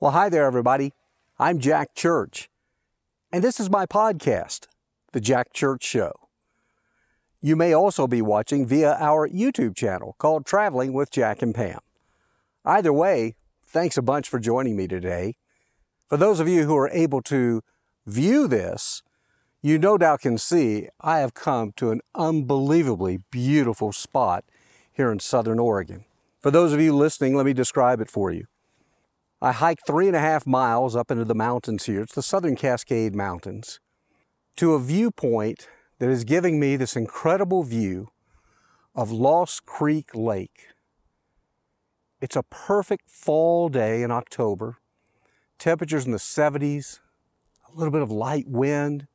Well, hi there, everybody. I'm Jack Church, and this is my podcast, The Jack Church Show. You may also be watching via our YouTube channel called Traveling with Jack and Pam. Either way, thanks a bunch for joining me today. For those of you who are able to view this, you no doubt can see I have come to an unbelievably beautiful spot here in Southern Oregon. For those of you listening, let me describe it for you. I hiked three and a half miles up into the mountains here. It's the Southern Cascade Mountains to a viewpoint that is giving me this incredible view of Lost Creek Lake. It's a perfect fall day in October. Temperatures in the 70s, a little bit of light wind,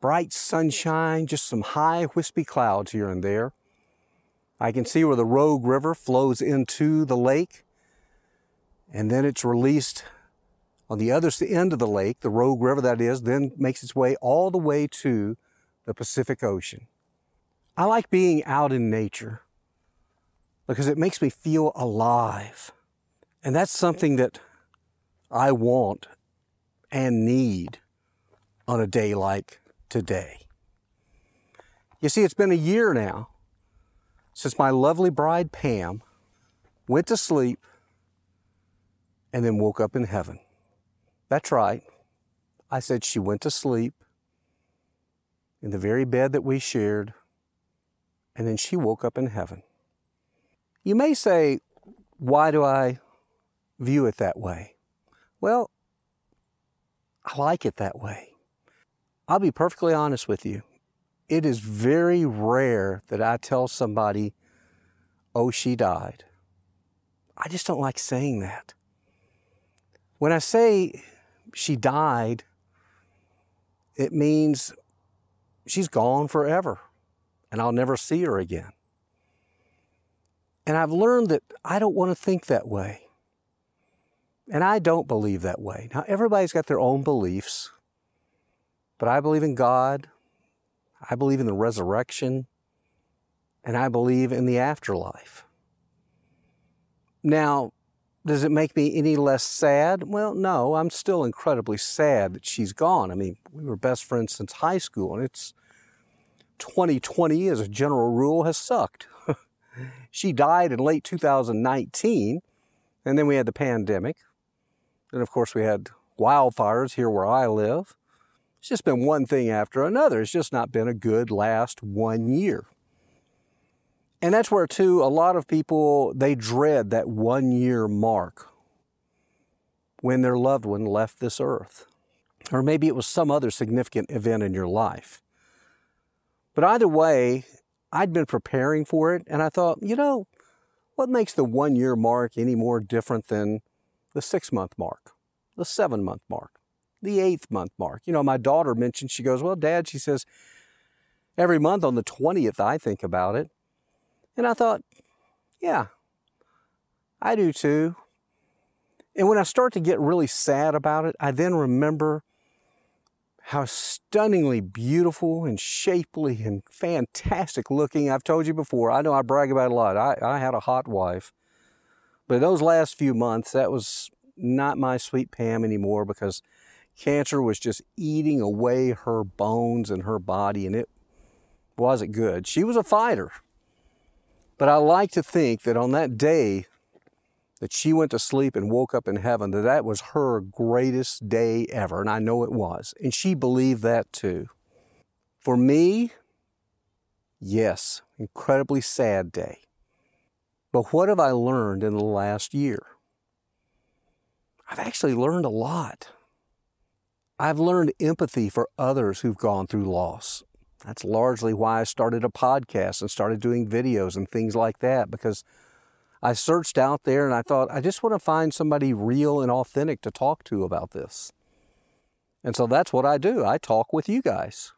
bright sunshine, just some high wispy clouds here and there. I can see where the Rogue River flows into the lake and then it's released on the other end of the lake, the Rogue River that is, then makes its way all the way to the Pacific Ocean. I like being out in nature because it makes me feel alive. And that's something that I want and need on a day like today. You see, it's been a year now since my lovely bride Pam went to sleep and then woke up in heaven. That's right. I said she went to sleep in the very bed that we shared, and then she woke up in heaven. You may say, why do I view it that way? Well, I like it that way. I'll be perfectly honest with you. It is very rare that I tell somebody, oh, she died. I just don't like saying that. When I say she died, it means she's gone forever and I'll never see her again. And I've learned that I don't want to think that way. And I don't believe that way. Now, everybody's got their own beliefs, but I believe in God, I believe in the resurrection, and I believe in the afterlife. Now, does it make me any less sad? Well, no, I'm still incredibly sad that she's gone. I mean, we were best friends since high school, and it's 2020 as a general rule has sucked. she died in late 2019, and then we had the pandemic. And of course, we had wildfires here where I live. It's just been one thing after another. It's just not been a good last one year. And that's where, too, a lot of people, they dread that one year mark when their loved one left this earth. Or maybe it was some other significant event in your life. But either way, I'd been preparing for it, and I thought, you know, what makes the one year mark any more different than the six month mark, the seven month mark, the eighth month mark? You know, my daughter mentioned, she goes, Well, Dad, she says, every month on the 20th, I think about it. And I thought, yeah, I do too. And when I start to get really sad about it, I then remember how stunningly beautiful and shapely and fantastic looking. I've told you before, I know I brag about a lot. I, I had a hot wife. But those last few months, that was not my sweet Pam anymore because cancer was just eating away her bones and her body, and it wasn't good. She was a fighter. But I like to think that on that day that she went to sleep and woke up in heaven, that that was her greatest day ever. And I know it was. And she believed that too. For me, yes, incredibly sad day. But what have I learned in the last year? I've actually learned a lot. I've learned empathy for others who've gone through loss. That's largely why I started a podcast and started doing videos and things like that because I searched out there and I thought, I just want to find somebody real and authentic to talk to about this. And so that's what I do. I talk with you guys.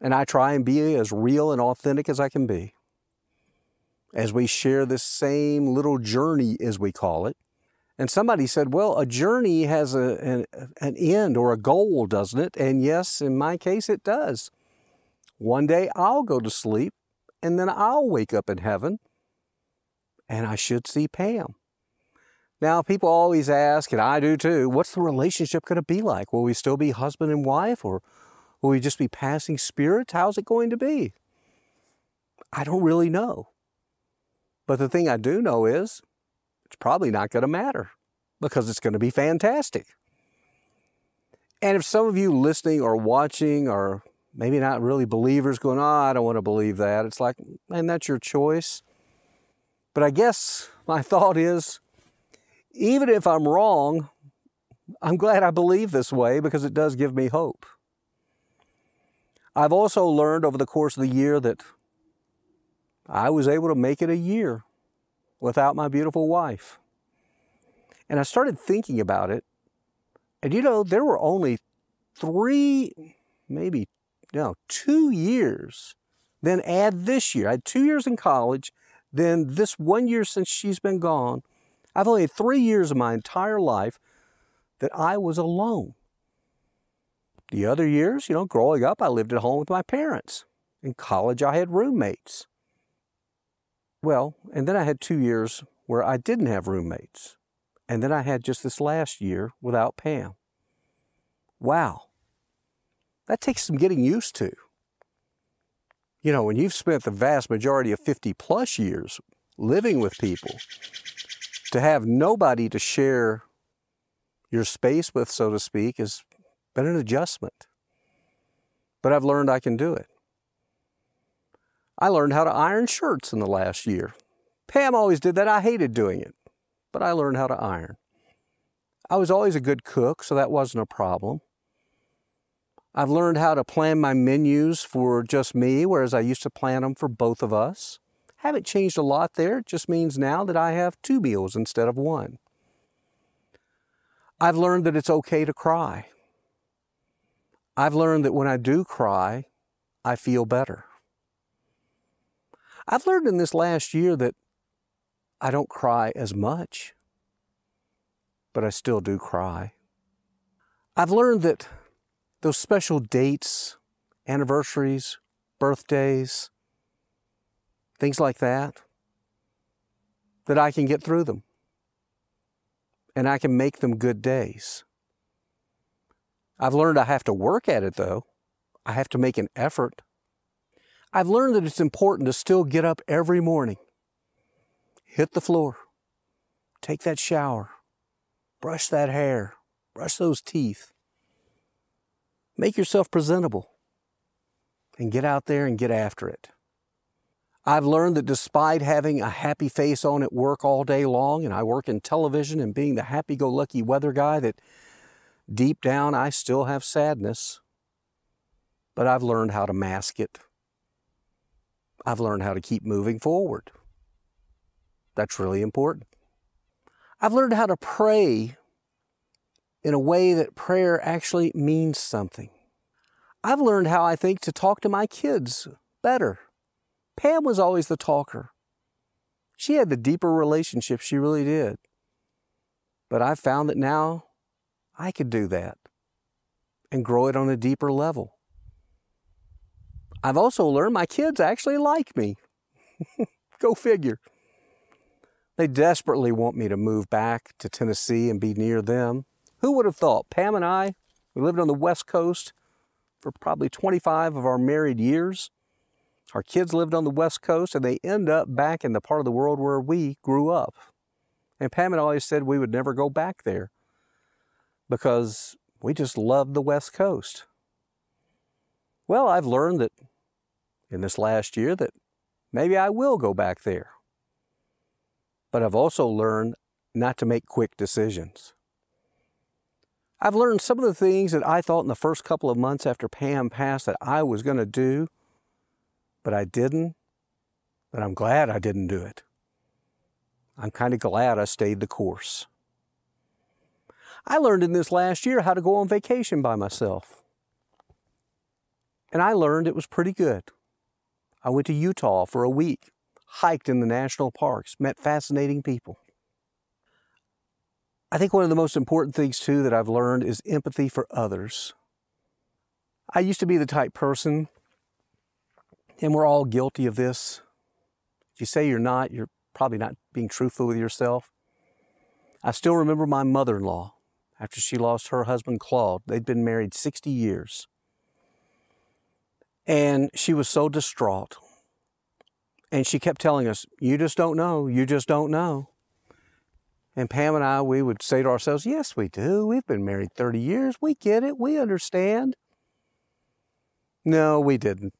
And I try and be as real and authentic as I can be. As we share this same little journey, as we call it. And somebody said, well, a journey has a, an, an end or a goal, doesn't it? And yes, in my case, it does. One day I'll go to sleep and then I'll wake up in heaven and I should see Pam. Now, people always ask, and I do too, what's the relationship going to be like? Will we still be husband and wife, or will we just be passing spirits? How's it going to be? I don't really know. But the thing I do know is it's probably not going to matter because it's going to be fantastic. And if some of you listening or watching or maybe not really believers going, oh, I don't want to believe that, it's like, man, that's your choice. But I guess my thought is even if I'm wrong, I'm glad I believe this way because it does give me hope. I've also learned over the course of the year that I was able to make it a year without my beautiful wife. And I started thinking about it. And you know, there were only three, maybe, no, two years. Then add this year. I had two years in college. Then this one year since she's been gone. I've only had three years of my entire life that I was alone. The other years, you know, growing up, I lived at home with my parents. In college, I had roommates. Well, and then I had two years where I didn't have roommates. And then I had just this last year without Pam. Wow. That takes some getting used to. You know, when you've spent the vast majority of 50 plus years living with people, to have nobody to share your space with, so to speak, has been an adjustment. But I've learned I can do it. I learned how to iron shirts in the last year. Pam always did that. I hated doing it, but I learned how to iron. I was always a good cook, so that wasn't a problem. I've learned how to plan my menus for just me, whereas I used to plan them for both of us. Haven't changed a lot there. It just means now that I have two meals instead of one. I've learned that it's okay to cry. I've learned that when I do cry, I feel better. I've learned in this last year that I don't cry as much, but I still do cry. I've learned that those special dates, anniversaries, birthdays, things like that, that I can get through them and I can make them good days. I've learned I have to work at it though. I have to make an effort I've learned that it's important to still get up every morning, hit the floor, take that shower, brush that hair, brush those teeth, make yourself presentable, and get out there and get after it. I've learned that despite having a happy face on at work all day long, and I work in television and being the happy go lucky weather guy, that deep down I still have sadness, but I've learned how to mask it I've learned how to keep moving forward. That's really important. I've learned how to pray in a way that prayer actually means something. I've learned how I think to talk to my kids better. Pam was always the talker. She had the deeper relationship, she really did. But I've found that now I could do that and grow it on a deeper level. I've also learned my kids actually like me. Go figure. They desperately want me to move back to Tennessee and be near them. Who would have thought? Pam and I, we lived on the West Coast for probably 25 of our married years. Our kids lived on the West Coast and they end up back in the part of the world where we grew up. And Pam had always said we would never go back there because we just loved the West Coast. Well, I've learned that in this last year that maybe I will go back there. But I've also learned not to make quick decisions. I've learned some of the things that I thought in the first couple of months after Pam passed that I was going to do, but I didn't. But I'm glad I didn't do it. I'm kind of glad I stayed the course. I learned in this last year how to go on vacation by myself. And I learned it was pretty good. I went to Utah for a week, hiked in the national parks, met fascinating people. I think one of the most important things, too, that I've learned is empathy for others. I used to be the type person, and we're all guilty of this. If you say you're not, you're probably not being truthful with yourself. I still remember my mother in law after she lost her husband, Claude. They'd been married 60 years. And she was so distraught. And she kept telling us, You just don't know. You just don't know. And Pam and I, we would say to ourselves, Yes, we do. We've been married 30 years. We get it. We understand. No, we didn't.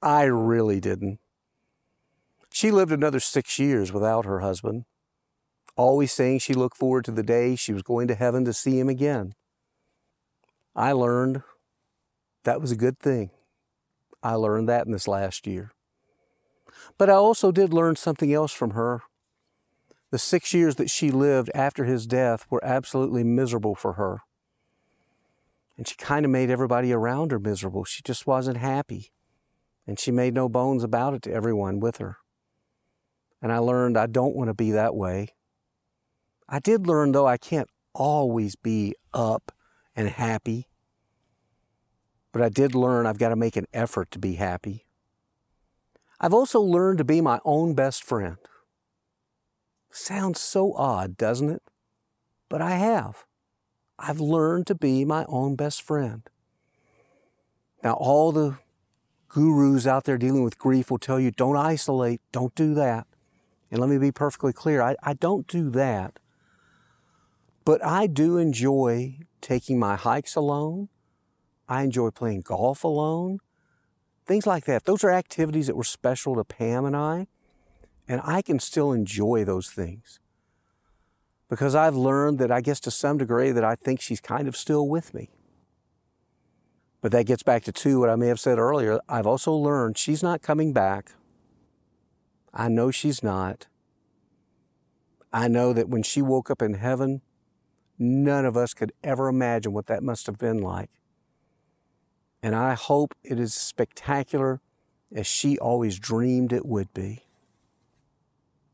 I really didn't. She lived another six years without her husband, always saying she looked forward to the day she was going to heaven to see him again. I learned that was a good thing. I learned that in this last year. But I also did learn something else from her. The six years that she lived after his death were absolutely miserable for her. And she kind of made everybody around her miserable. She just wasn't happy. And she made no bones about it to everyone with her. And I learned I don't want to be that way. I did learn, though, I can't always be up and happy. But I did learn I've got to make an effort to be happy. I've also learned to be my own best friend. Sounds so odd, doesn't it? But I have. I've learned to be my own best friend. Now, all the gurus out there dealing with grief will tell you don't isolate, don't do that. And let me be perfectly clear I, I don't do that. But I do enjoy taking my hikes alone. I enjoy playing golf alone. Things like that. Those are activities that were special to Pam and I. And I can still enjoy those things. Because I've learned that I guess to some degree that I think she's kind of still with me. But that gets back to two, what I may have said earlier. I've also learned she's not coming back. I know she's not. I know that when she woke up in heaven, none of us could ever imagine what that must have been like. And I hope it is spectacular as she always dreamed it would be.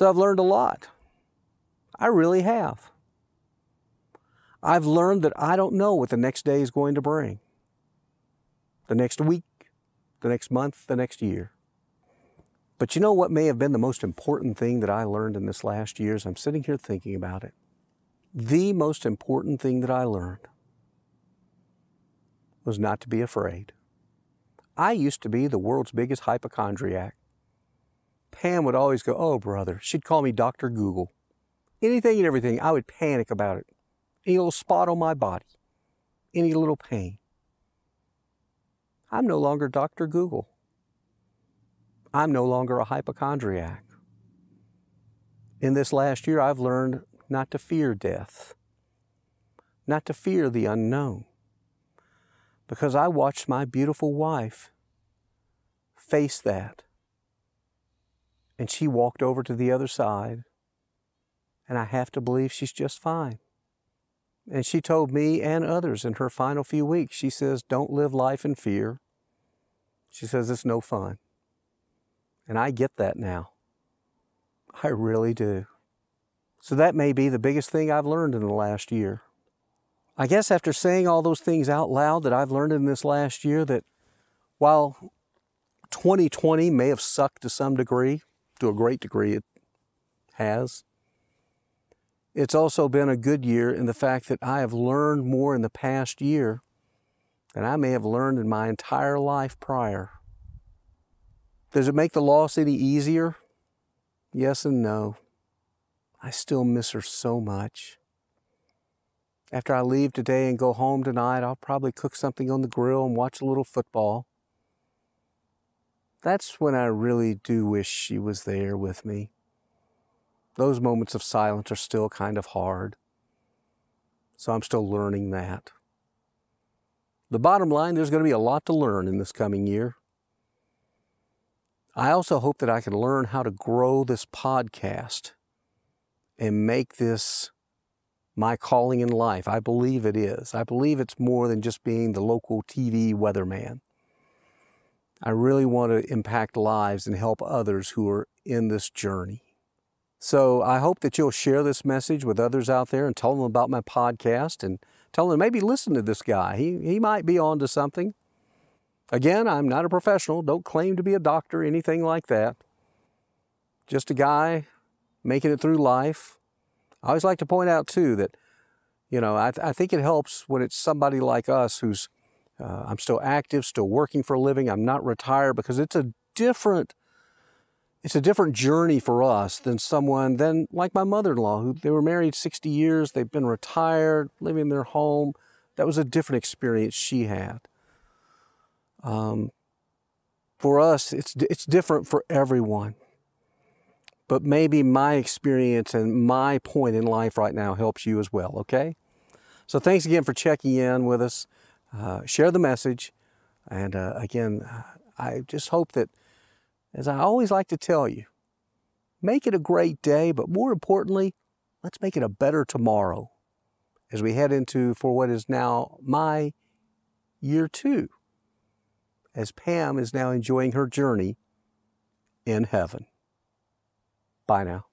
So I've learned a lot. I really have. I've learned that I don't know what the next day is going to bring the next week, the next month, the next year. But you know what may have been the most important thing that I learned in this last year as I'm sitting here thinking about it? The most important thing that I learned was not to be afraid. I used to be the world's biggest hypochondriac. Pam would always go, Oh, brother. She'd call me Dr. Google. Anything and everything, I would panic about it. Any little spot on my body, any little pain. I'm no longer Dr. Google. I'm no longer a hypochondriac. In this last year, I've learned not to fear death, not to fear the unknown, because I watched my beautiful wife face that. And she walked over to the other side, and I have to believe she's just fine. And she told me and others in her final few weeks, she says, Don't live life in fear. She says, It's no fun. And I get that now. I really do. So that may be the biggest thing I've learned in the last year. I guess after saying all those things out loud that I've learned in this last year, that while 2020 may have sucked to some degree, to a great degree it has, it's also been a good year in the fact that I have learned more in the past year than I may have learned in my entire life prior. Does it make the loss any easier? Yes and no. I still miss her so much. After I leave today and go home tonight, I'll probably cook something on the grill and watch a little football. That's when I really do wish she was there with me. Those moments of silence are still kind of hard. So I'm still learning that. The bottom line, there's going to be a lot to learn in this coming year. I also hope that I can learn how to grow this podcast and make this my calling in life. I believe it is. I believe it's more than just being the local TV weatherman. I really want to impact lives and help others who are in this journey. So I hope that you'll share this message with others out there and tell them about my podcast and tell them maybe listen to this guy. He, he might be on to something. Again, I'm not a professional, don't claim to be a doctor, anything like that. Just a guy making it through life. I always like to point out too that, you know, I, th- I think it helps when it's somebody like us who's, uh, I'm still active, still working for a living. I'm not retired because it's a different, it's a different journey for us than someone than like my mother-in-law who they were married 60 years. They've been retired, living in their home. That was a different experience she had. Um, for us, it's it's different for everyone but maybe my experience and my point in life right now helps you as well, okay? So thanks again for checking in with us. Uh, share the message. And uh, again, I just hope that, as I always like to tell you, make it a great day, but more importantly, let's make it a better tomorrow as we head into for what is now my year two, as Pam is now enjoying her journey in heaven. Bye now.